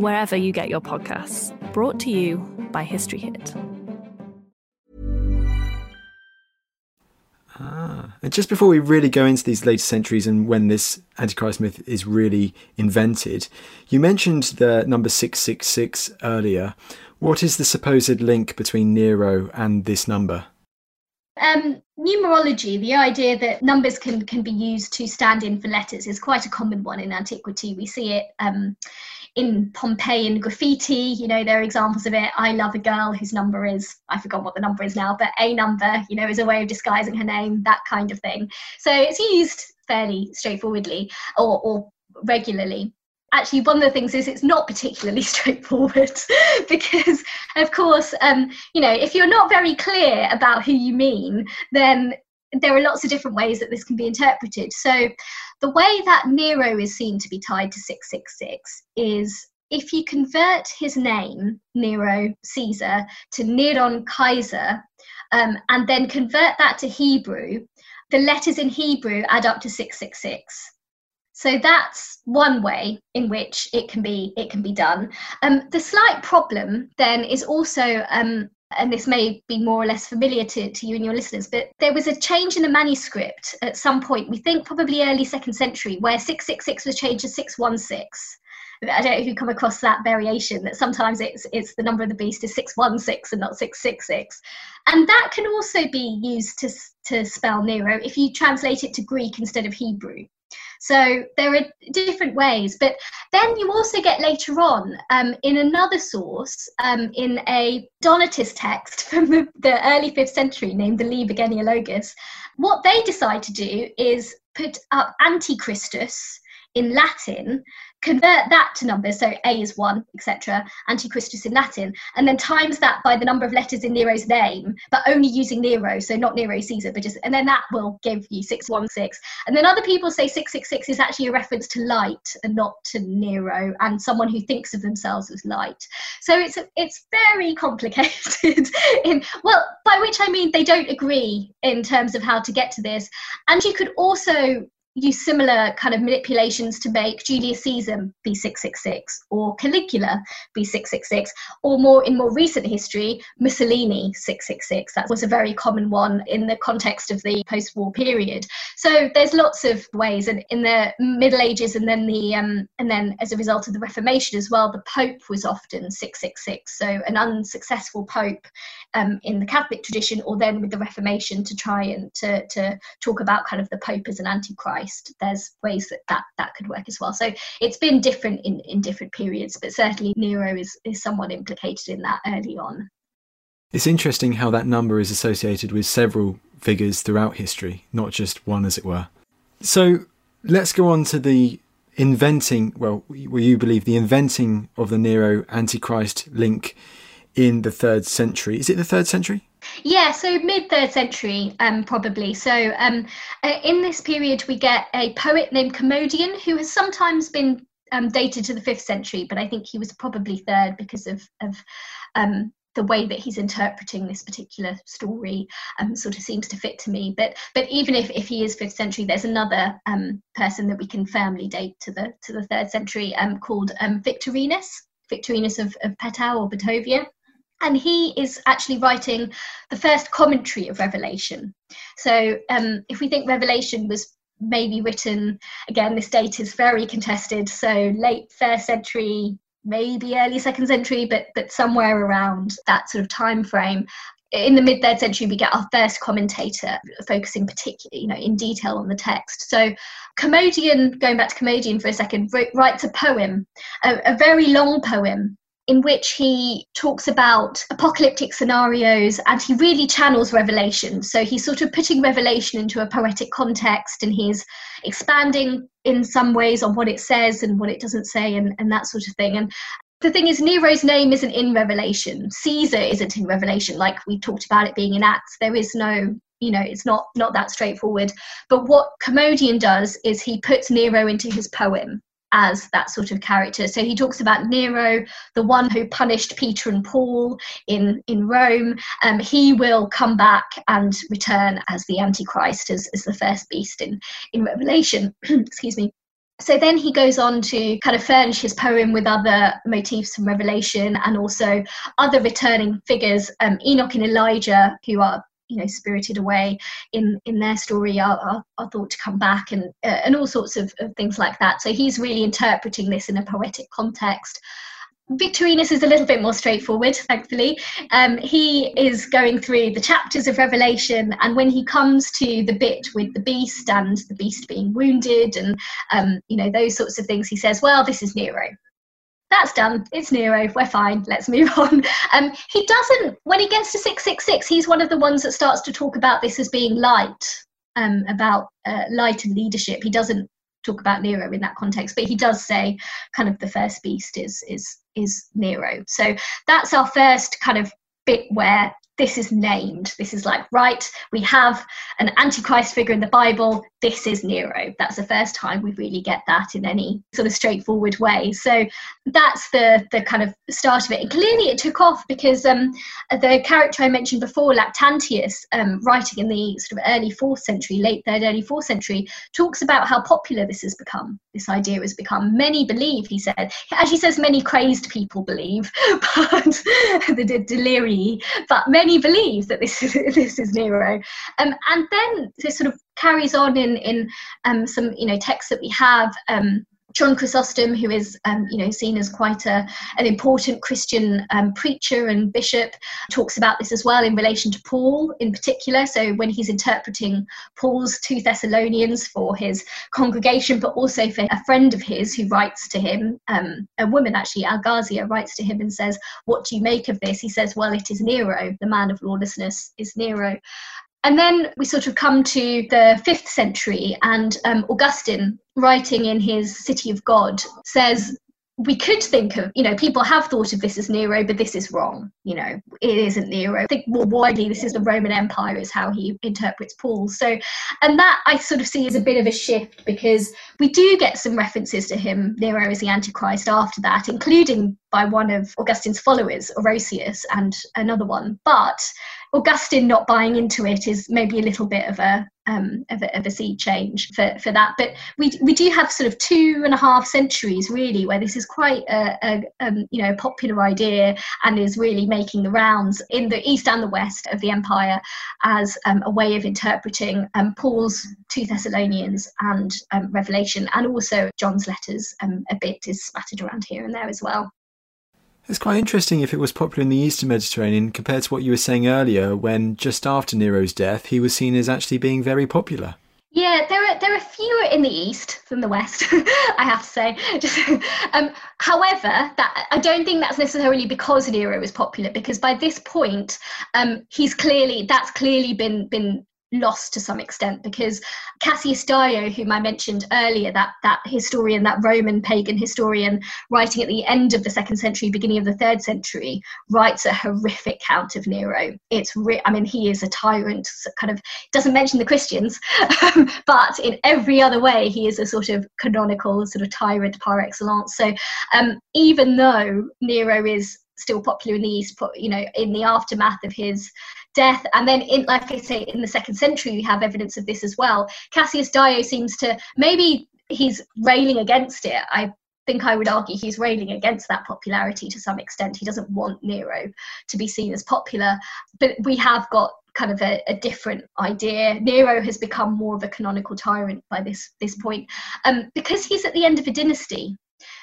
S4: wherever you get your podcasts. Brought to you by History Hit.
S1: Ah, and just before we really go into these later centuries and when this Antichrist myth is really invented, you mentioned the number 666 earlier. What is the supposed link between Nero and this number?
S2: Um, numerology, the idea that numbers can can be used to stand in for letters, is quite a common one in antiquity. We see it um, in Pompeian graffiti. You know, there are examples of it. I love a girl whose number is I forgot what the number is now, but a number. You know, is a way of disguising her name. That kind of thing. So it's used fairly straightforwardly or, or regularly actually one of the things is it's not particularly straightforward because of course um, you know if you're not very clear about who you mean then there are lots of different ways that this can be interpreted so the way that nero is seen to be tied to 666 is if you convert his name nero caesar to neron kaiser um, and then convert that to hebrew the letters in hebrew add up to 666 so that's one way in which it can be it can be done. Um, the slight problem then is also um, and this may be more or less familiar to, to you and your listeners, but there was a change in the manuscript at some point, we think probably early second century, where 666 was changed to 616. I don't know if you come across that variation that sometimes it's it's the number of the beast is 616 and not 666. And that can also be used to, to spell Nero if you translate it to Greek instead of Hebrew. So there are different ways, but then you also get later on um, in another source, um, in a Donatist text from the, early 5th century named the Liber Genealogus, what they decide to do is put up Antichristus in Latin convert that to numbers so a is 1 etc antichristus in latin and then times that by the number of letters in nero's name but only using nero so not nero caesar but just and then that will give you 616 and then other people say 666 is actually a reference to light and not to nero and someone who thinks of themselves as light. So it's it's very complicated in well by which i mean they don't agree in terms of how to get to this. And you could also use similar kind of manipulations to make Julius Caesar be 666 or Caligula be 666 or more in more recent history Mussolini 666 that was a very common one in the context of the post-war period. So there's lots of ways and in the middle ages and then the um, and then as a result of the reformation as well the pope was often 666 so an unsuccessful pope um, in the catholic tradition or then with the reformation to try and to, to talk about kind of the pope as an antichrist Christ, there's ways that, that that could work as well. So it's been different in, in different periods, but certainly Nero is, is somewhat implicated in that early on.
S1: It's interesting how that number is associated with several figures throughout history, not just one, as it were. So let's go on to the inventing, well, will you believe the inventing of the Nero Antichrist link in the third century? Is it the third century?
S2: Yeah, so mid third century, um, probably. So um, uh, in this period, we get a poet named Commodian who has sometimes been um, dated to the fifth century, but I think he was probably third because of of um, the way that he's interpreting this particular story um, sort of seems to fit to me. But but even if, if he is fifth century, there's another um, person that we can firmly date to the to the third century um, called um, Victorinus, Victorinus of, of Petau or Batovia and he is actually writing the first commentary of Revelation. So, um, if we think Revelation was maybe written again, this date is very contested. So, late first century, maybe early second century, but but somewhere around that sort of time frame. In the mid third century, we get our first commentator focusing particularly, you know, in detail on the text. So, Commodian, going back to Commodian for a second, writes a poem, a, a very long poem in which he talks about apocalyptic scenarios and he really channels revelation. So he's sort of putting revelation into a poetic context and he's expanding in some ways on what it says and what it doesn't say and, and that sort of thing. And the thing is, Nero's name isn't in Revelation. Caesar isn't in Revelation, like we talked about it being in Acts. There is no you know it's not not that straightforward but what commodian does is he puts nero into his poem as that sort of character. So he talks about Nero, the one who punished Peter and Paul in, in Rome. Um, he will come back and return as the Antichrist, as, as the first beast in, in Revelation. Excuse me. So then he goes on to kind of furnish his poem with other motifs from Revelation and also other returning figures, um, Enoch and Elijah, who are you know spirited away in in their story are, are, are thought to come back and uh, and all sorts of, of things like that. So he's really interpreting this in a poetic context. Victorinus is a little bit more straightforward, thankfully. Um, he is going through the chapters of Revelation, and when he comes to the bit with the beast and the beast being wounded and um, you know those sorts of things, he says, "Well, this is Nero that's done. It's Nero. We're fine. Let's move on. Um, he doesn't, when he gets to 666, he's one of the ones that starts to talk about this as being light, um, about uh, light and leadership. He doesn't talk about Nero in that context, but he does say kind of the first beast is is is Nero. So that's our first kind of bit where this is named. This is like, right, we have an Antichrist figure in the Bible. This is Nero. That's the first time we really get that in any sort of straightforward way. So that's the the kind of start of it. And clearly it took off because um, the character I mentioned before, Lactantius, um, writing in the sort of early fourth century, late third, early fourth century, talks about how popular this has become. This idea has become. Many believe, he said, as he says, many crazed people believe, but the delirium, but many many believe that this is this is Nero, um, and then this sort of carries on in in um, some you know texts that we have. Um, John Chrysostom, who is um, you know seen as quite a, an important Christian um, preacher and bishop, talks about this as well in relation to Paul in particular. So when he's interpreting Paul's two Thessalonians for his congregation, but also for a friend of his who writes to him, um, a woman actually, Algasia, writes to him and says, "What do you make of this?" He says, "Well, it is Nero, the man of lawlessness is Nero." And then we sort of come to the fifth century, and um, Augustine, writing in his City of God, says we could think of, you know, people have thought of this as Nero, but this is wrong. You know, it isn't Nero. I think more widely, this is the Roman Empire, is how he interprets Paul. So, and that I sort of see as a bit of a shift because we do get some references to him, Nero as the Antichrist, after that, including by one of Augustine's followers, Orosius, and another one. But Augustine not buying into it is maybe a little bit of a um, of, a, of a sea change for, for that. But we we do have sort of two and a half centuries really where this is quite a, a um, you know popular idea and is really making the rounds in the east and the west of the empire as um, a way of interpreting um, Paul's two Thessalonians and um, Revelation and also John's letters. Um, a bit is spattered around here and there as well.
S1: It's quite interesting if it was popular in the Eastern Mediterranean compared to what you were saying earlier, when just after Nero's death, he was seen as actually being very popular.
S2: Yeah, there are there are fewer in the east than the west. I have to say. Just, um, however, that I don't think that's necessarily because Nero was popular. Because by this point, um, he's clearly that's clearly been been lost to some extent because Cassius Dio, whom I mentioned earlier, that that historian, that Roman pagan historian, writing at the end of the second century, beginning of the third century, writes a horrific account of Nero. It's re- I mean, he is a tyrant. Kind of doesn't mention the Christians, but in every other way, he is a sort of canonical sort of tyrant par excellence. So um, even though Nero is still popular in the East, you know, in the aftermath of his death. And then, in, like I say, in the second century, we have evidence of this as well. Cassius Dio seems to maybe he's railing against it. I think I would argue he's railing against that popularity to some extent. He doesn't want Nero to be seen as popular, but we have got kind of a, a, different idea. Nero has become more of a canonical tyrant by this this point, um, because he's at the end of a dynasty.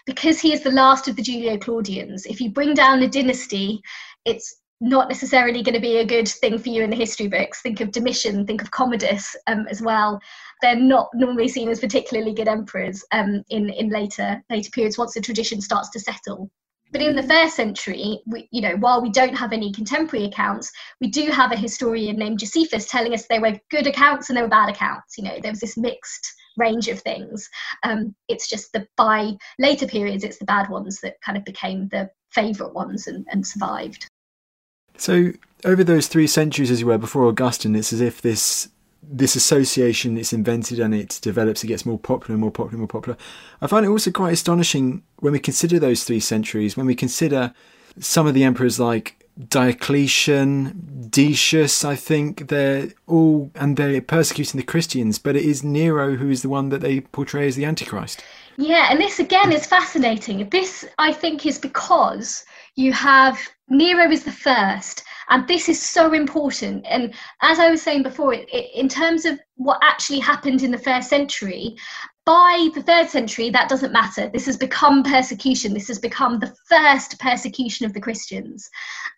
S2: Because he is the last of the Julio Claudians, if you bring down a dynasty, it's not necessarily going to be a good thing for you in the history books. Think of Domitian, think of Commodus um, as well. They're not normally seen as particularly good emperors um, in in later later periods once the tradition starts to settle. But in the first century, we, you know, while we don't have any contemporary accounts, we do have a historian named Josephus telling us there were good accounts and there were bad accounts. You know, there was this mixed range of things. Um, it's just that by later periods, it's the bad ones that kind of became the favourite ones and, and survived.
S1: So over those three centuries, as you were before Augustine, it's as if this this association is invented and it develops, it gets more popular, more popular, more popular. I find it also quite astonishing when we consider those three centuries, when we consider some of the emperors like Diocletian, Decius, I think they're all, and they're persecuting the Christians, but it is Nero who is the one that they portray as the Antichrist.
S2: Yeah, and this again is fascinating. This, I think, is because you have Nero is the first, and this is so important. And as I was saying before, it, it, in terms of what actually happened in the first century, by the third century, that doesn't matter. This has become persecution. This has become the first persecution of the Christians.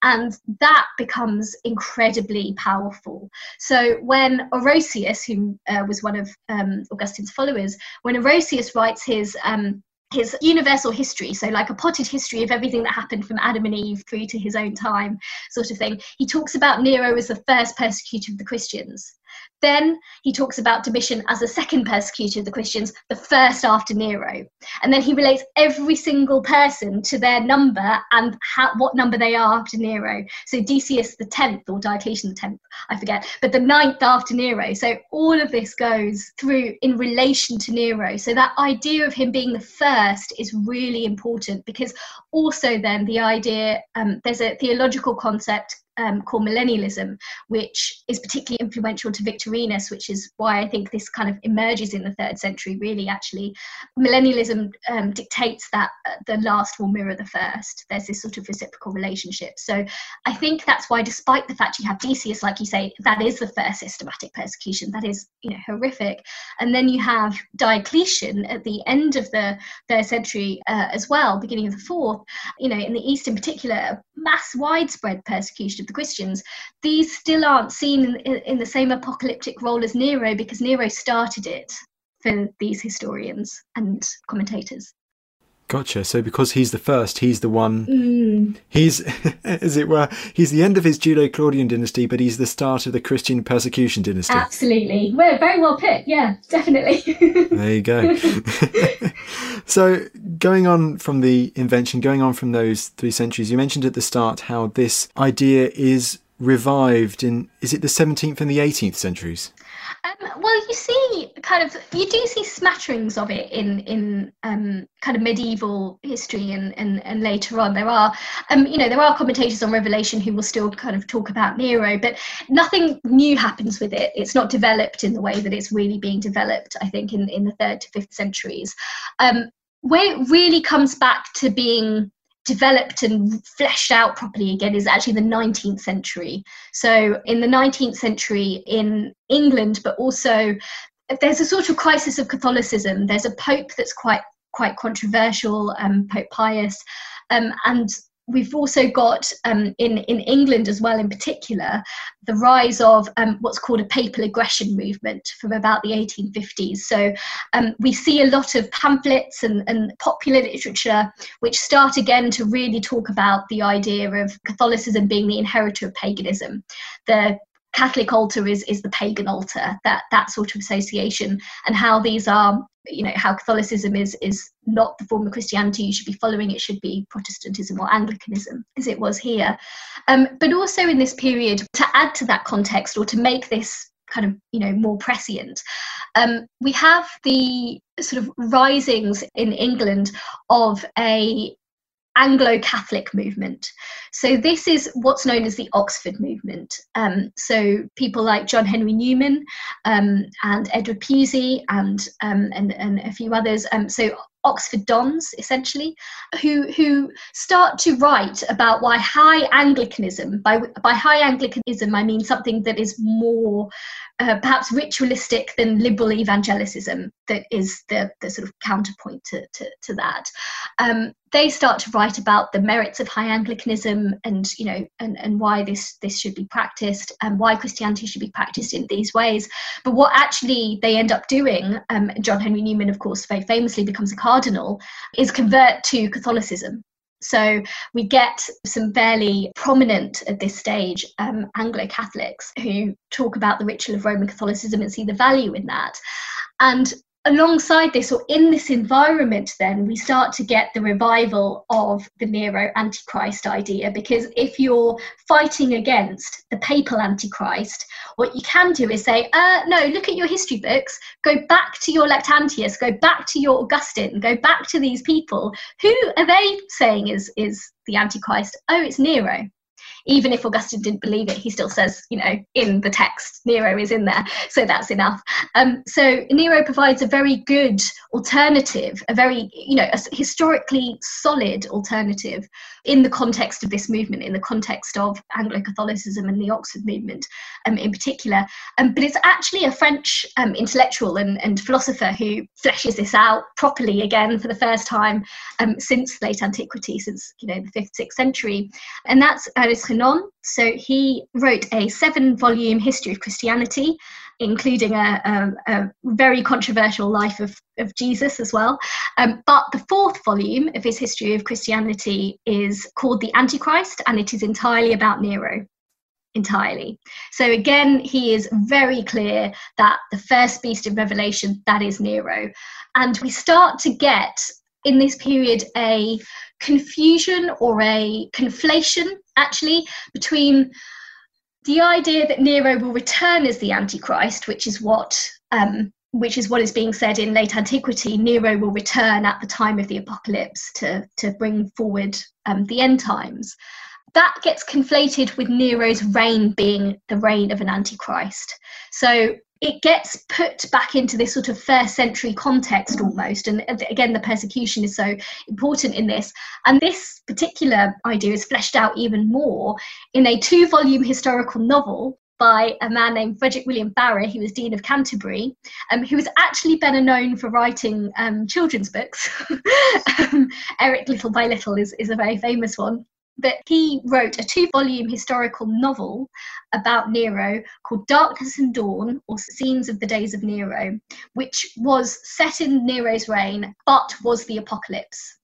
S2: And that becomes incredibly powerful. So when Orosius, who uh, was one of um, Augustine's followers, when Orosius writes his um, his universal history, so like a potted history of everything that happened from Adam and Eve through to his own time, sort of thing. He talks about Nero as the first persecutor of the Christians. Then he talks about Domitian as the second persecutor of the Christians, the first after Nero. And then he relates every single person to their number and how, what number they are after Nero. So Decius the 10th, or Diocletian the 10th, I forget, but the ninth after Nero. So all of this goes through in relation to Nero. So that idea of him being the first is really important because also then the idea, um, there's a theological concept um, called millennialism, which is particularly influential to Victorinus, which is why I think this kind of emerges in the third century, really, actually. Millennialism um, dictates that uh, the last will mirror the first. There's this sort of reciprocal relationship. So I think that's why, despite the fact you have Decius, like you say, that is the first systematic persecution, that is, you know, horrific. And then you have Diocletian at the end of the third century uh, as well, beginning of the fourth, you know, in the East in particular, a mass widespread persecution the Christians, these still aren't seen in, in the same apocalyptic role as Nero because Nero started it for these historians and commentators.
S1: Gotcha. So because he's the first, he's the one. Mm. He's, as it were, he's the end of his Julio-Claudian dynasty, but he's the start of the Christian persecution dynasty.
S2: Absolutely. Well, very well put. Yeah, definitely.
S1: there you go. so going on from the invention, going on from those three centuries, you mentioned at the start how this idea is revived in, is it the 17th and the 18th centuries?
S2: Um, well, you see, kind of, you do see smatterings of it in in um, kind of medieval history and, and and later on. There are, um, you know, there are commentators on Revelation who will still kind of talk about Nero, but nothing new happens with it. It's not developed in the way that it's really being developed. I think in in the third to fifth centuries, um, where it really comes back to being developed and fleshed out properly again is actually the 19th century. So, in the 19th century in England, but also there's a sort of crisis of Catholicism. There's a pope that's quite quite controversial, um, Pope Pius, um, and we've also got um, in in England as well, in particular, the rise of um, what's called a papal aggression movement from about the 1850s. So um, we see a lot of pamphlets and, and popular literature which start again to really talk about the idea of Catholicism being the inheritor of paganism. The Catholic altar is is the pagan altar, that that sort of association, and how these are, you know, how Catholicism is is not the form of Christianity you should be following. It should be Protestantism or Anglicanism, as it was here. Um, but also in this period, to add to that context or to make this kind of you know more prescient um, we have the sort of risings in england of a Anglo Catholic movement. So, this is what's known as the Oxford movement. Um, so, people like John Henry Newman um, and Edward Pusey and, um, and, and a few others. Um, so, Oxford Dons, essentially, who, who start to write about why high Anglicanism, by, by high Anglicanism, I mean something that is more uh, perhaps ritualistic than liberal evangelicism that is the, the sort of counterpoint to, to, to that. Um, they start to write about the merits of high Anglicanism and you know and, and why this this should be practiced and why Christianity should be practiced in these ways. But what actually they end up doing, um, John Henry Newman, of course, very famously becomes a cardinal, is convert to Catholicism. So we get some fairly prominent at this stage um, Anglo Catholics who talk about the ritual of Roman Catholicism and see the value in that. And alongside this or in this environment then we start to get the revival of the nero antichrist idea. Because if you're fighting against the papal antichrist what you can do is say uh, no look at your history books. Go back to your lactantius. Go back to your augustine. Go back to these people. Who are they saying is is the antichrist? Oh it's nero even if Augustine didn't believe it, he still says, you know, in the text, Nero is in there, so that's enough. Um, so Nero provides a very good alternative, a very, you know, a historically solid alternative in the context of this movement, in the context of Anglo Catholicism and the Oxford movement um, in particular. Um, but it's actually a French um, intellectual and, and, philosopher who fleshes this out properly again for the first time um, since late antiquity, since you know the fifth, sixth century, and that's Ernest. So he wrote a seven-volume history of Christianity including a, a, a, very controversial life of, of Jesus as well. Um, but the fourth volume of his history of Christianity is called The Antichrist, and it is entirely about Nero. Entirely. So again, he is very clear that the first beast of Revelation, that is Nero. And we start to get in this period a confusion or a conflation actually between the idea that Nero will return as the Antichrist, which is what um, which is what is being said in late antiquity, Nero will return at the time of the apocalypse to, to bring forward um, the end times. That gets conflated with Nero's reign being the reign of an antichrist. So it gets put back into this sort of first century context almost. And again, the persecution is so important in this. And this particular idea is fleshed out even more in a two volume historical novel by a man named Frederick William Farrar, who was Dean of Canterbury, um, who was actually better known for writing um, children's books. um, Eric Little by Little is, is a very famous one but he wrote a two volume historical novel about Nero called Darkness and Dawn, or Scenes of the Days of Nero, which was set in Nero's reign but was the apocalypse.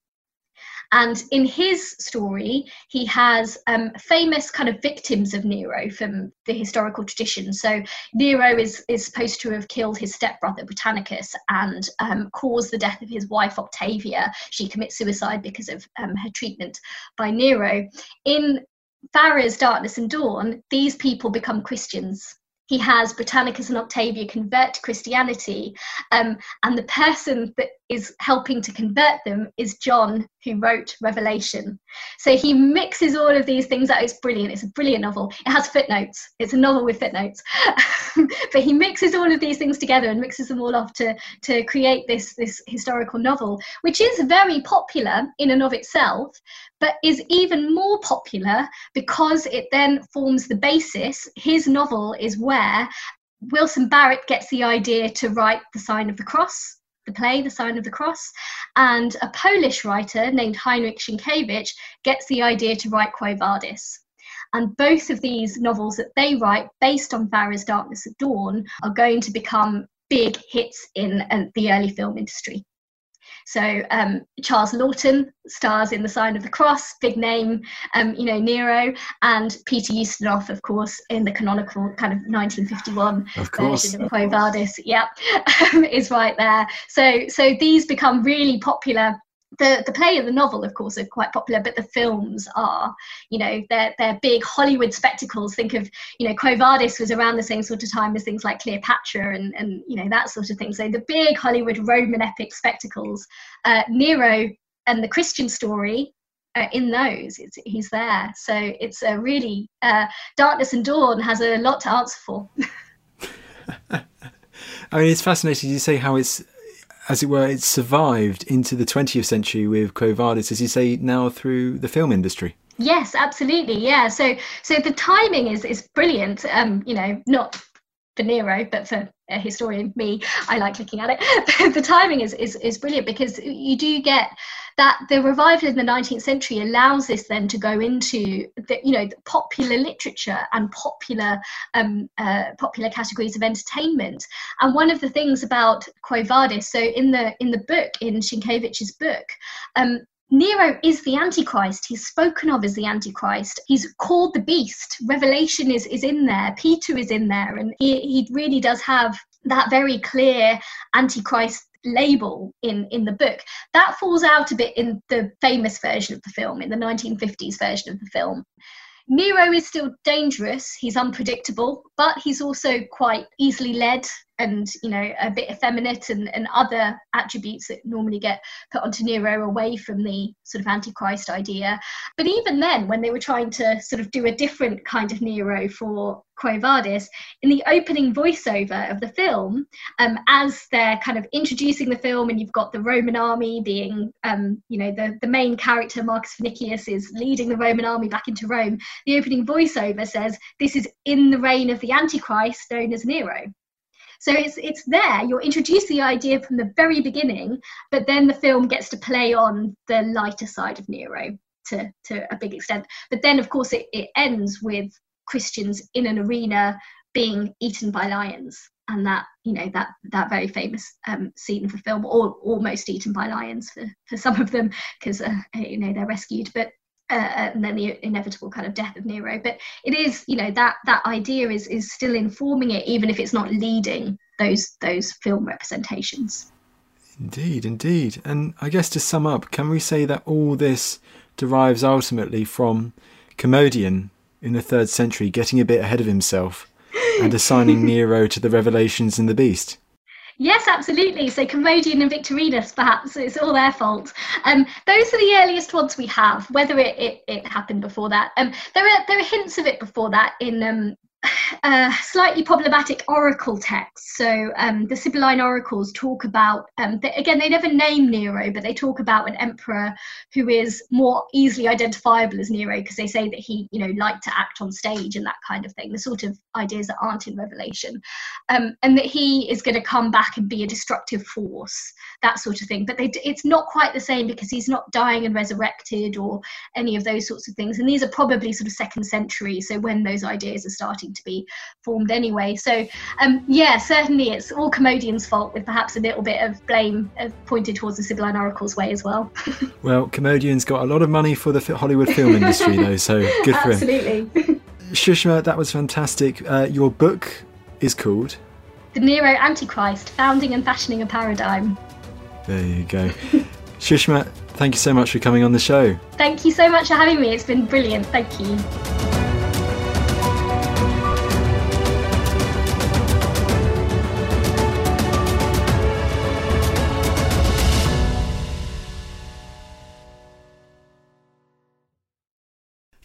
S2: And in his story, he has um, famous kind of victims of Nero from the historical tradition. So Nero is, is supposed to have killed his stepbrother Britannicus and um, caused the death of his wife Octavia. She commits suicide because of um, her treatment by Nero. In Farrar's Darkness and Dawn, these people become Christians he has Britannicus and Octavia convert to Christianity, um, and the person that is helping to convert them is John, who wrote Revelation. So he mixes all of these things out. It's brilliant. It's a brilliant novel. It has footnotes. It's a novel with footnotes. but he mixes all of these things together and mixes them all off to, to create this, this historical novel, which is very popular in and of itself, but is even more popular because it then forms the basis. His novel is where Wilson Barrett gets the idea to write The Sign of the Cross, the play The Sign of the Cross, and a Polish writer named Heinrich Sienkiewicz gets the idea to write Quo Vadis. And both of these novels that they write, based on Farrar's Darkness at Dawn, are going to become big hits in uh, the early film industry. So um, Charles Laughton stars in The Sign of the Cross, big name, um, you know, Nero, and Peter Ustinov, of course, in the canonical kind of 1951 of version of Quo Vadis. Yep, is right there. So so these become really popular the the play and the novel of course are quite popular but the films are you know they're they're big hollywood spectacles. Think of you know quo vadis was around the same sort of time as things like cleopatra and and you know that sort of thing. So the big hollywood roman epic spectacles uh, nero and the christian story in those. It's, he's there. So it's a really uh, darkness and dawn has a lot to answer for.
S1: I mean, it's fascinating. You say how it's as it were, it's survived into the 20th century with Quo Vadis, as you say, now through the film industry.
S2: Yes, absolutely. Yeah. So, so the timing is is brilliant. Um, you know, not for Nero, but for a historian, me, I like looking at it. the timing is, is is brilliant because you do get that the revival in the 19th century allows this then to go into the you know the popular literature and popular um, uh, popular categories of entertainment. And one of the things about Quo Vadis, so in the in the book in Sienkiewicz's book, um, Nero is the Antichrist. He's spoken of as the Antichrist. He's called the beast. Revelation is, is in there. Peter is in there. And he, he really does have that very clear Antichrist label in, in the book. That falls out a bit in the famous version of the film, in the 1950s version of the film. Nero is still dangerous. He's unpredictable, but he's also quite easily led and you know a bit effeminate and, and other attributes that normally get put onto Nero away from the sort of antichrist idea. But even then, when they were trying to sort of do a different kind of Nero for Quo Vadis, in the opening voiceover of the film, um, as they're kind of introducing the film, and you've got the Roman army being, um, you know, the, the main character, Marcus Vinicius, is leading the Roman army back into Rome. The opening voiceover says, This is in the reign of the Antichrist known as Nero. So it's it's there. You're introduced the idea from the very beginning, but then the film gets to play on the lighter side of Nero to to a big extent. But then, of course, it, it ends with Christians in an arena being eaten by lions, and that you know that that very famous um, scene of the film, or almost eaten by lions for for some of them, because uh, you know they're rescued, but uh, and then the inevitable kind of death of Nero. But it is, you know, that that idea is is still informing it, even if it's not leading those those film representations.
S1: Indeed, indeed. And I guess to sum up, can we say that all this derives ultimately from Commodian in the third century getting a bit ahead of himself and assigning Nero to the revelations in the Beast?
S2: Yes, absolutely. So Commodian and Victorinus, perhaps it's all their fault. Um, those are the earliest ones we have. Whether it, it, it happened before that, um, there are there are hints of it before that in um, slightly problematic oracle texts. So um, the Sibylline oracles talk about, um, they, again, they never name Nero, but they talk about an emperor who is more easily identifiable as Nero because they say that he, you know, liked to act on stage and that kind of thing. The sort of ideas that aren't in Revelation, um, and that he is going to come back and be a destructive force, that sort of thing. But they, it's not quite the same because he's not dying and resurrected or any of those sorts of things. And these are probably sort of second century, so when those ideas are starting to be formed anyway. So, um, yeah, certainly it's all Commodian's fault, with perhaps a little bit of blame uh, pointed towards the Sibylline Oracle's way as well.
S1: well, Commodian's got a lot of money for the Hollywood film industry, though, so good for
S2: Absolutely.
S1: him. Absolutely. Shushma, that was fantastic. Uh, your book is called
S2: The Nero Antichrist Founding and Fashioning a Paradigm.
S1: There you go. Shushma, thank you so much for coming on the show.
S2: Thank you so much for having me. It's been brilliant. Thank you.